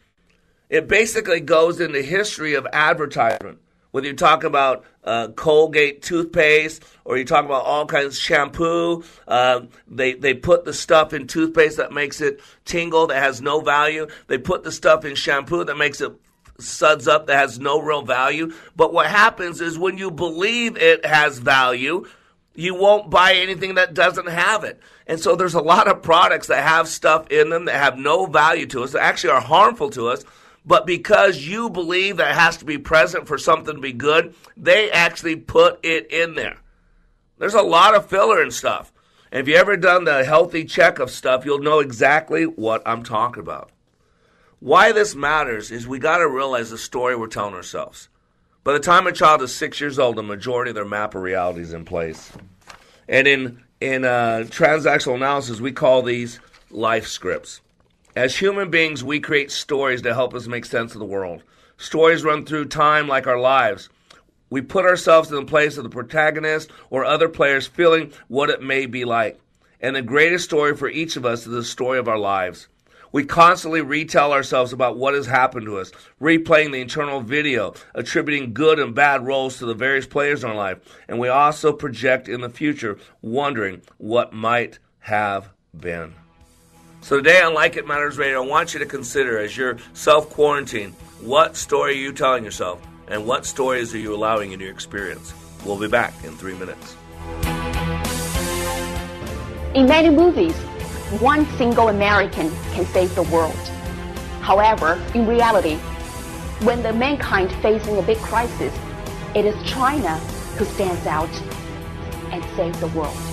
it basically goes into history of advertisement. Whether you talk about uh, Colgate toothpaste or you talk about all kinds of shampoo, uh, they they put the stuff in toothpaste that makes it tingle that has no value. They put the stuff in shampoo that makes it suds up that has no real value. But what happens is when you believe it has value, You won't buy anything that doesn't have it. And so there's a lot of products that have stuff in them that have no value to us, that actually are harmful to us. But because you believe that has to be present for something to be good, they actually put it in there. There's a lot of filler and stuff. And if you ever done the healthy check of stuff, you'll know exactly what I'm talking about. Why this matters is we got to realize the story we're telling ourselves. By the time a child is six years old, the majority of their map of reality is in place. And in in uh, transactional analysis, we call these life scripts. As human beings, we create stories to help us make sense of the world. Stories run through time like our lives. We put ourselves in the place of the protagonist or other players, feeling what it may be like. And the greatest story for each of us is the story of our lives. We constantly retell ourselves about what has happened to us, replaying the internal video, attributing good and bad roles to the various players in our life, and we also project in the future, wondering what might have been. So today on Like It Matters Radio, I want you to consider as you're self quarantine, what story are you telling yourself, and what stories are you allowing into your experience? We'll be back in three minutes. In many movies, one single American can save the world. However, in reality, when the mankind facing a big crisis, it is China who stands out and saves the world.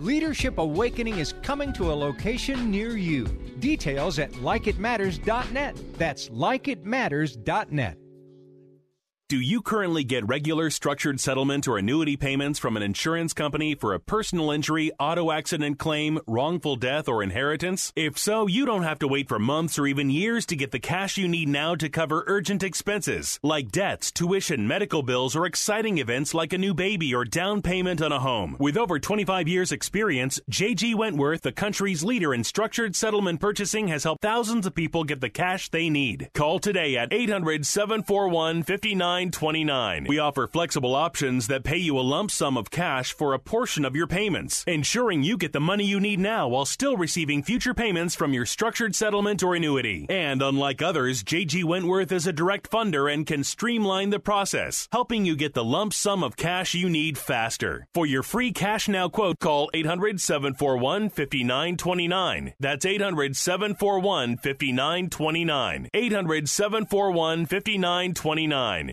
Leadership Awakening is coming to a location near you. Details at likeitmatters.net. That's likeitmatters.net. Do you currently get regular structured settlement or annuity payments from an insurance company for a personal injury, auto accident claim, wrongful death, or inheritance? If so, you don't have to wait for months or even years to get the cash you need now to cover urgent expenses like debts, tuition, medical bills, or exciting events like a new baby or down payment on a home. With over 25 years experience, JG Wentworth, the country's leader in structured settlement purchasing, has helped thousands of people get the cash they need. Call today at 800 741 59 29 We offer flexible options that pay you a lump sum of cash for a portion of your payments, ensuring you get the money you need now while still receiving future payments from your structured settlement or annuity. And unlike others, JG Wentworth is a direct funder and can streamline the process, helping you get the lump sum of cash you need faster. For your free cash now quote, call 800 741 5929. That's 800 741 5929. 800 741 5929.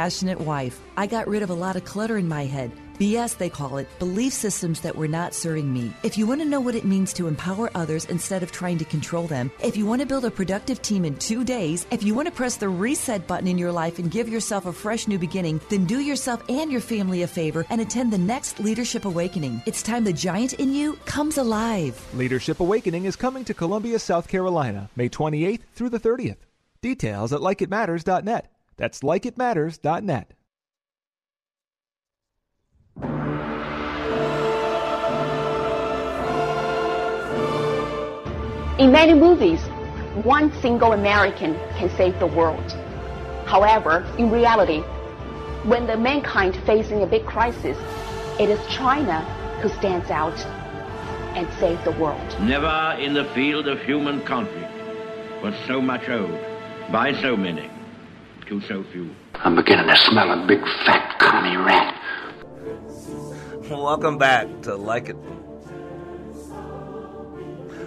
wife. I got rid of a lot of clutter in my head. BS, they call it, belief systems that were not serving me. If you want to know what it means to empower others instead of trying to control them, if you want to build a productive team in two days, if you want to press the reset button in your life and give yourself a fresh new beginning, then do yourself and your family a favor and attend the next Leadership Awakening. It's time the giant in you comes alive. Leadership Awakening is coming to Columbia, South Carolina, May 28th through the 30th. Details at likeitmatters.net. That's likeitmatters.net. In many movies, one single American can save the world. However, in reality, when the mankind facing a big crisis, it is China who stands out and saves the world. Never in the field of human conflict was so much owed By so many, to so few. I'm beginning to smell a big fat commie rat. Welcome back to Like It.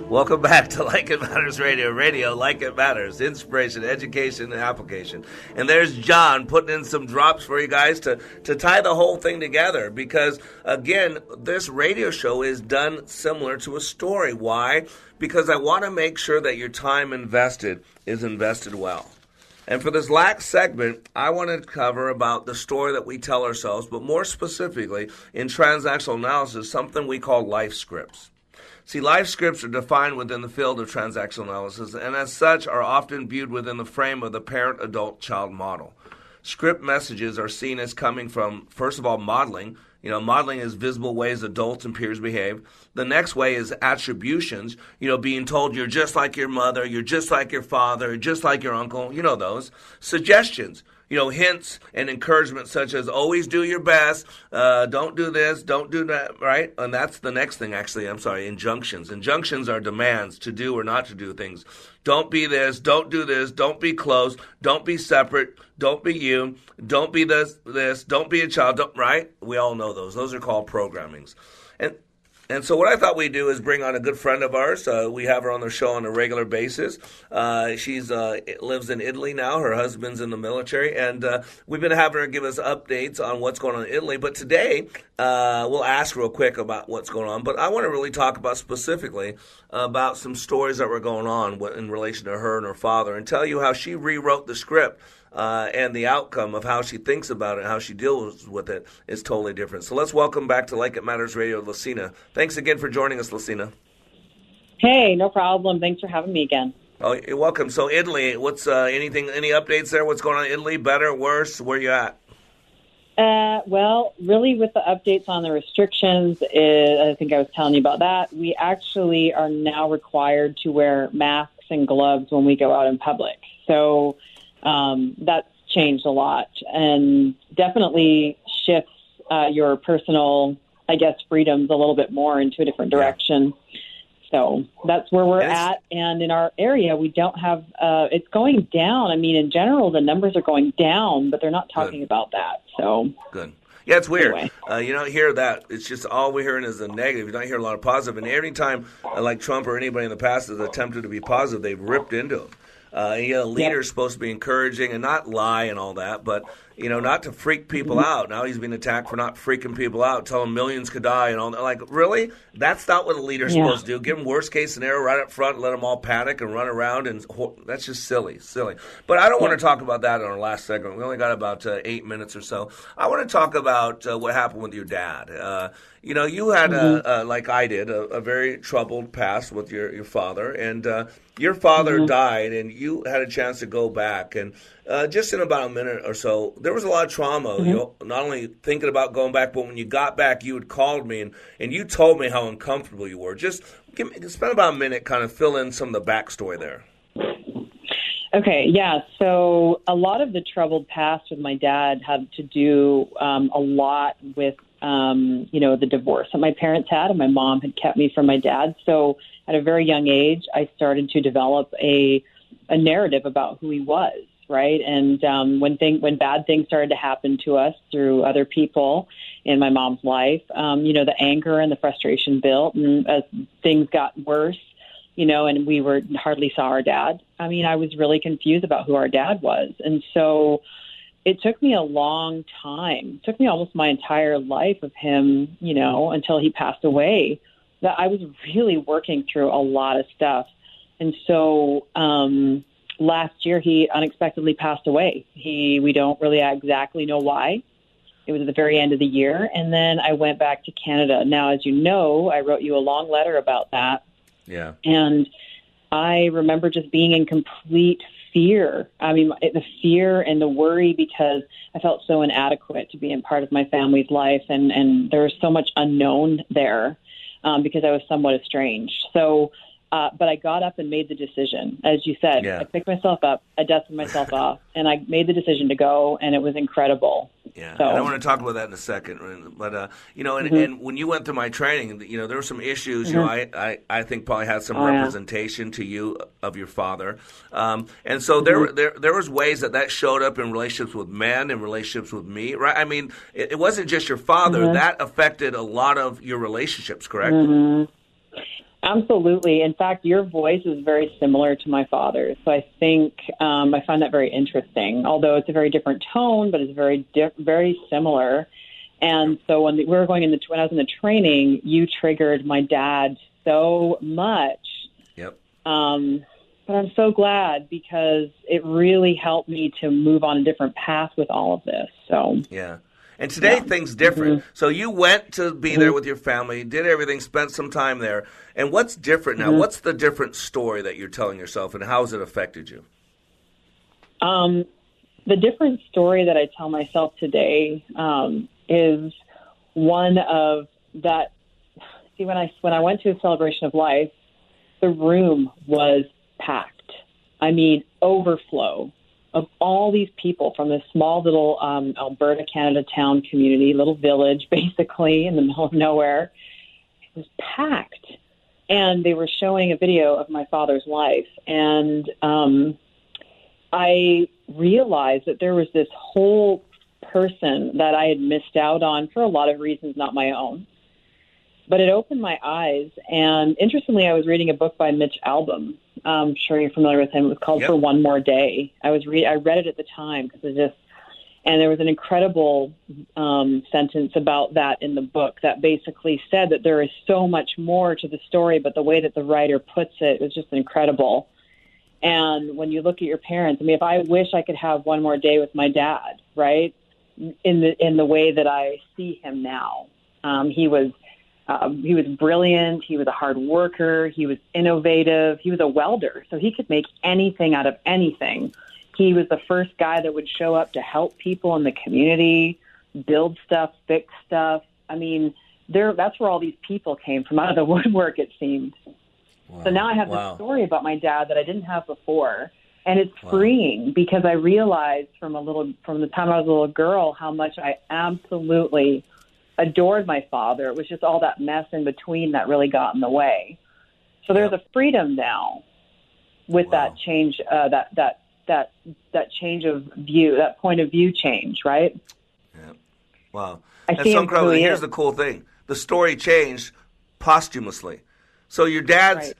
Welcome back to Like It Matters Radio. Radio, like it matters. Inspiration, education, and application. And there's John putting in some drops for you guys to, to tie the whole thing together. Because, again, this radio show is done similar to a story. Why? Because I want to make sure that your time invested is invested well. And for this last segment, I want to cover about the story that we tell ourselves, but more specifically in transactional analysis, something we call life scripts. See, life scripts are defined within the field of transactional analysis and as such are often viewed within the frame of the parent adult child model. Script messages are seen as coming from, first of all, modeling. You know, modeling is visible ways adults and peers behave. The next way is attributions, you know, being told you're just like your mother, you're just like your father, just like your uncle, you know those. Suggestions, you know, hints and encouragement such as always do your best, uh, don't do this, don't do that, right? And that's the next thing, actually. I'm sorry, injunctions. Injunctions are demands to do or not to do things. Don't be this, don't do this, don't be close, don't be separate, don't be you, don't be this, this, don't be a child, Don't, right? We all know those. Those are called programmings. And so, what I thought we'd do is bring on a good friend of ours. Uh, we have her on the show on a regular basis. Uh, she's uh, lives in Italy now. Her husband's in the military, and uh, we've been having her give us updates on what's going on in Italy. But today, uh, we'll ask real quick about what's going on. But I want to really talk about specifically about some stories that were going on in relation to her and her father, and tell you how she rewrote the script uh, and the outcome of how she thinks about it, how she deals with it, is totally different. So let's welcome back to Like It Matters Radio, Lucina. Thanks again for joining us, Lucina. Hey, no problem. Thanks for having me again. Oh, you're welcome. So Italy, what's uh, anything? Any updates there? What's going on in Italy? Better, worse? Where you at? Uh, well, really, with the updates on the restrictions, is, I think I was telling you about that. We actually are now required to wear masks and gloves when we go out in public. So um, that's changed a lot and definitely shifts uh, your personal, I guess, freedoms a little bit more into a different direction. Yeah. So that's where we're at. And in our area, we don't have, uh, it's going down. I mean, in general, the numbers are going down, but they're not talking Good. about that. So Good. Yeah, it's weird. Anyway. Uh, you don't hear that. It's just all we're hearing is the negative. You don't hear a lot of positive. And every time, uh, like Trump or anybody in the past has attempted to be positive, they've ripped into it. Uh, you know, leader's yep. supposed to be encouraging and not lie and all that, but you know, not to freak people mm-hmm. out. Now he's being attacked for not freaking people out, telling millions could die and all that. Like, really? That's not what a leader's yeah. supposed to do. Give them worst case scenario right up front, let them all panic and run around, and that's just silly, silly. But I don't want to talk about that in our last segment. We only got about uh, eight minutes or so. I want to talk about uh, what happened with your dad. Uh, you know, you had mm-hmm. a, a, like I did, a, a, very troubled past with your your father, and uh, your father mm-hmm. died, and you had a chance to go back, and uh, just in about a minute or so, there was a lot of trauma. Mm-hmm. You know, not only thinking about going back, but when you got back, you had called me and, and you told me how uncomfortable you were. Just give me, spend about a minute, kind of fill in some of the backstory there. Okay, yeah. So a lot of the troubled past with my dad had to do um, a lot with, um, you know, the divorce that my parents had, and my mom had kept me from my dad. So at a very young age, I started to develop a a narrative about who he was right? And um, when thing when bad things started to happen to us through other people in my mom's life, um, you know, the anger and the frustration built, and as things got worse, you know, and we were hardly saw our dad. I mean, I was really confused about who our dad was, and so it took me a long time. It took me almost my entire life of him, you know, until he passed away. That I was really working through a lot of stuff, and so. um last year he unexpectedly passed away. He we don't really exactly know why. It was at the very end of the year, and then I went back to Canada. Now, as you know, I wrote you a long letter about that. Yeah. And I remember just being in complete fear. I mean, the fear and the worry because I felt so inadequate to be in part of my family's life, and and there was so much unknown there um, because I was somewhat estranged. So Uh, but I got up and made the decision, as you said. Yeah. I picked myself up, I dusted myself off, and I made the decision to go, and it was incredible. Yeah, So- and I want to talk about that in a second. But uh, you know, and, Mhm. and when you went through my training, you know, there were some issues. You know, I, Mhm. I, I think probably had some Oh, yeah. representation to you of your father, um, and so there Mhm. were there there was ways that that showed up in relationships with men and relationships with me. Right? I mean, it, it wasn't just your father Mhm. that affected a lot of your relationships. Correct? Absolutely. In fact, your voice is very similar to my father's. So I think um, I find that very interesting. Although it's a very different tone, but it's very di- very similar. And so when we were going in the when I was in the training, you triggered my dad so much. Yep. Um, but I'm so glad because it really helped me to move on a different path with all of this. So Yeah. And today things different. Mm-hmm. So you went to be there with your family, did everything, spent some time there. And what's different now? Mhm. What's the different story that you're telling yourself, and how has it affected you? Um, the different story that I tell myself today um, is one of that. See, when I when I went to a celebration of life, the room was packed. I mean, overflow of all these people from this small little um, Alberta, Canada town community, little village, basically in the middle of nowhere. It was packed, and they were showing a video of my father's life, and um, I realized that there was this whole person that I had missed out on for a lot of reasons, not my own. But it opened my eyes. And interestingly, I was reading a book by Mitch Albom. I'm sure you're familiar with him. It was called Yep. For One More Day. I was re- I read it at the time because it just and there was an incredible um, sentence about that in the book that basically said that there is so much more to the story, but the way that the writer puts it was just incredible. And when you look at your parents, I mean, if I wish I could have one more day with my dad, right? In the in the way that I see him now, um, he was um, he was brilliant. He was a hard worker. He was innovative. He was a welder, so he could make anything out of anything. He was the first guy that would show up to help people in the community, build stuff, fix stuff. I mean, there that's where all these people came from out of the woodwork. It seemed. So now I have Wow. this story about my dad that I didn't have before, and it's freeing because I realized from a little from the time I was a little girl how much I absolutely adored my father. It was just all that mess in between that really got in the way. So there's a freedom now with that change, uh, that that that that change of view, that point of view change, right? Yeah. Wow. I and see so incredible. who Here's is. the cool thing: the story changed posthumously. So your dad's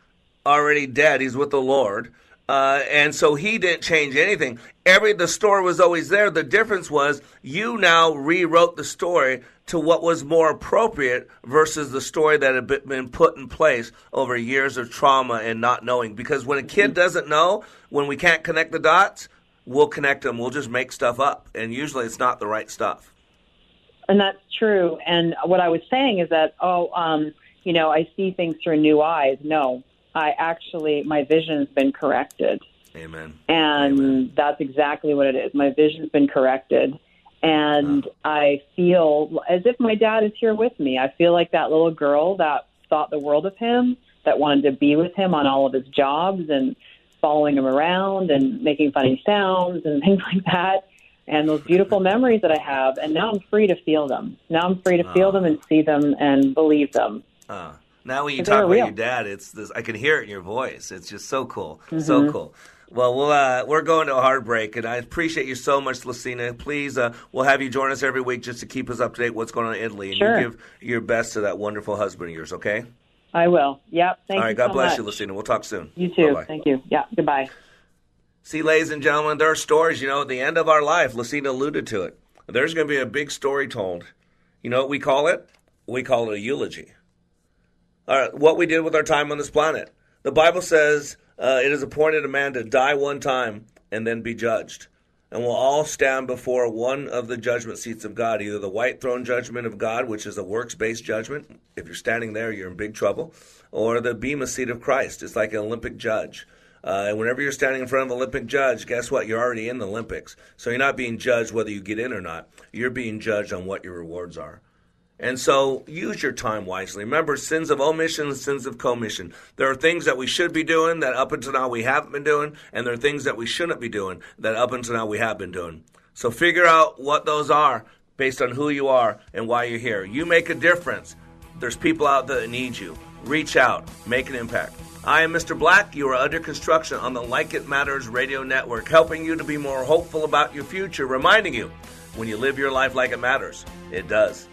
already dead; he's with the Lord, uh, and so he didn't change anything. Every the story was always there. The difference was you now rewrote the story to what was more appropriate versus the story that had been- been put in place over years of trauma and not knowing. Because when a kid doesn't know, when we can't connect the dots, we'll connect them. We'll just make stuff up, and usually it's not the right stuff. And that's true. And what I was saying is that, oh, um, you know, I see things through new eyes. No, I actually, my vision's been corrected. Amen. And that's exactly what it is. My vision's been corrected. And I feel as if my dad is here with me. I feel like that little girl that thought the world of him, that wanted to be with him on all of his jobs and following him around and making funny sounds and things like that. And those beautiful memories that I have. And now I'm free to feel them. Now I'm free to feel them and see them and believe them. Uh, now when you talk about your dad, it's this. I can hear it in your voice. It's just so cool, so Mhm. cool. Well, we'll uh, we're going to a hard break, and I appreciate you so much, Lucina. Please, uh, we'll have you join us every week just to keep us up to date what's going on in Italy, and Sure. you give your best to that wonderful husband of yours. Okay. I will. Yep. Thank All right. you God so bless much. you, Lucina. We'll talk soon. You too. Bye-bye. Thank you. Yeah. Goodbye. See, ladies and gentlemen, there are stories, you know, at the end of our life. Lucina alluded to it. There's going to be a big story told. You know what we call it? We call it a eulogy. Right, what we did with our time on this planet. The Bible says uh, it is appointed a man to die one time and then be judged. And we'll all stand before one of the judgment seats of God, either the white throne judgment of God, which is a works based judgment. If you're standing there, you're in big trouble. Or the Bema seat of Christ. It's like an Olympic judge. Uh, and whenever you're standing in front of an Olympic judge, guess what? You're already in the Olympics. So you're not being judged whether you get in or not. You're being judged on what your rewards are. And so use your time wisely. Remember, sins of omission sins of commission. There are things that we should be doing that up until now we haven't been doing, and there are things that we shouldn't be doing that up until now we have been doing. So figure out what those are based on who you are and why you're here. You make a difference. There's people out there that need you. Reach out, make an impact. I am Mr. Black. You are under construction on the Like It Matters radio network, helping you to be more hopeful about your future, reminding you when you live your life like it matters, it does.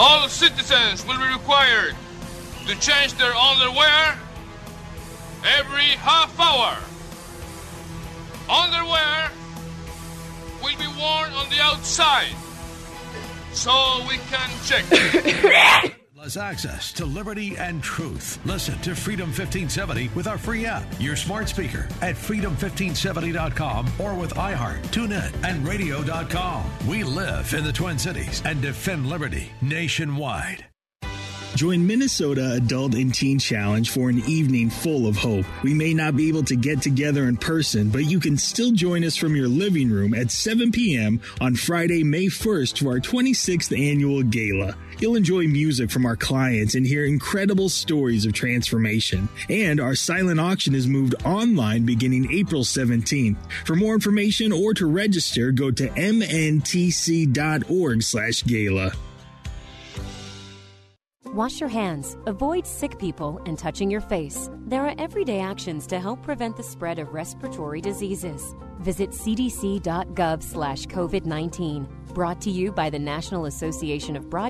All citizens will be required to change their underwear every half hour. Underwear will be worn on the outside so we can check. Access to liberty and truth. Listen to Freedom 1570 with our free app, your smart speaker at freedom1570.com or with iHeart, TuneIn, and radio.com. We live in the Twin Cities and defend liberty nationwide. Join Minnesota Adult and Teen Challenge for an evening full of hope. We may not be able to get together in person, but you can still join us from your living room at 7 p.m. on Friday, May 1st for our 26th annual gala. You'll enjoy music from our clients and hear incredible stories of transformation. And our silent auction is moved online beginning April 17th. For more information or to register, go to mntc.org slash gala. Wash your hands. Avoid sick people and touching your face. There are everyday actions to help prevent the spread of respiratory diseases. Visit cdc.gov slash COVID 19. Brought to you by the National Association of Broad.